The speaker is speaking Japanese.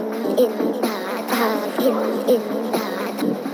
in in da da in in da da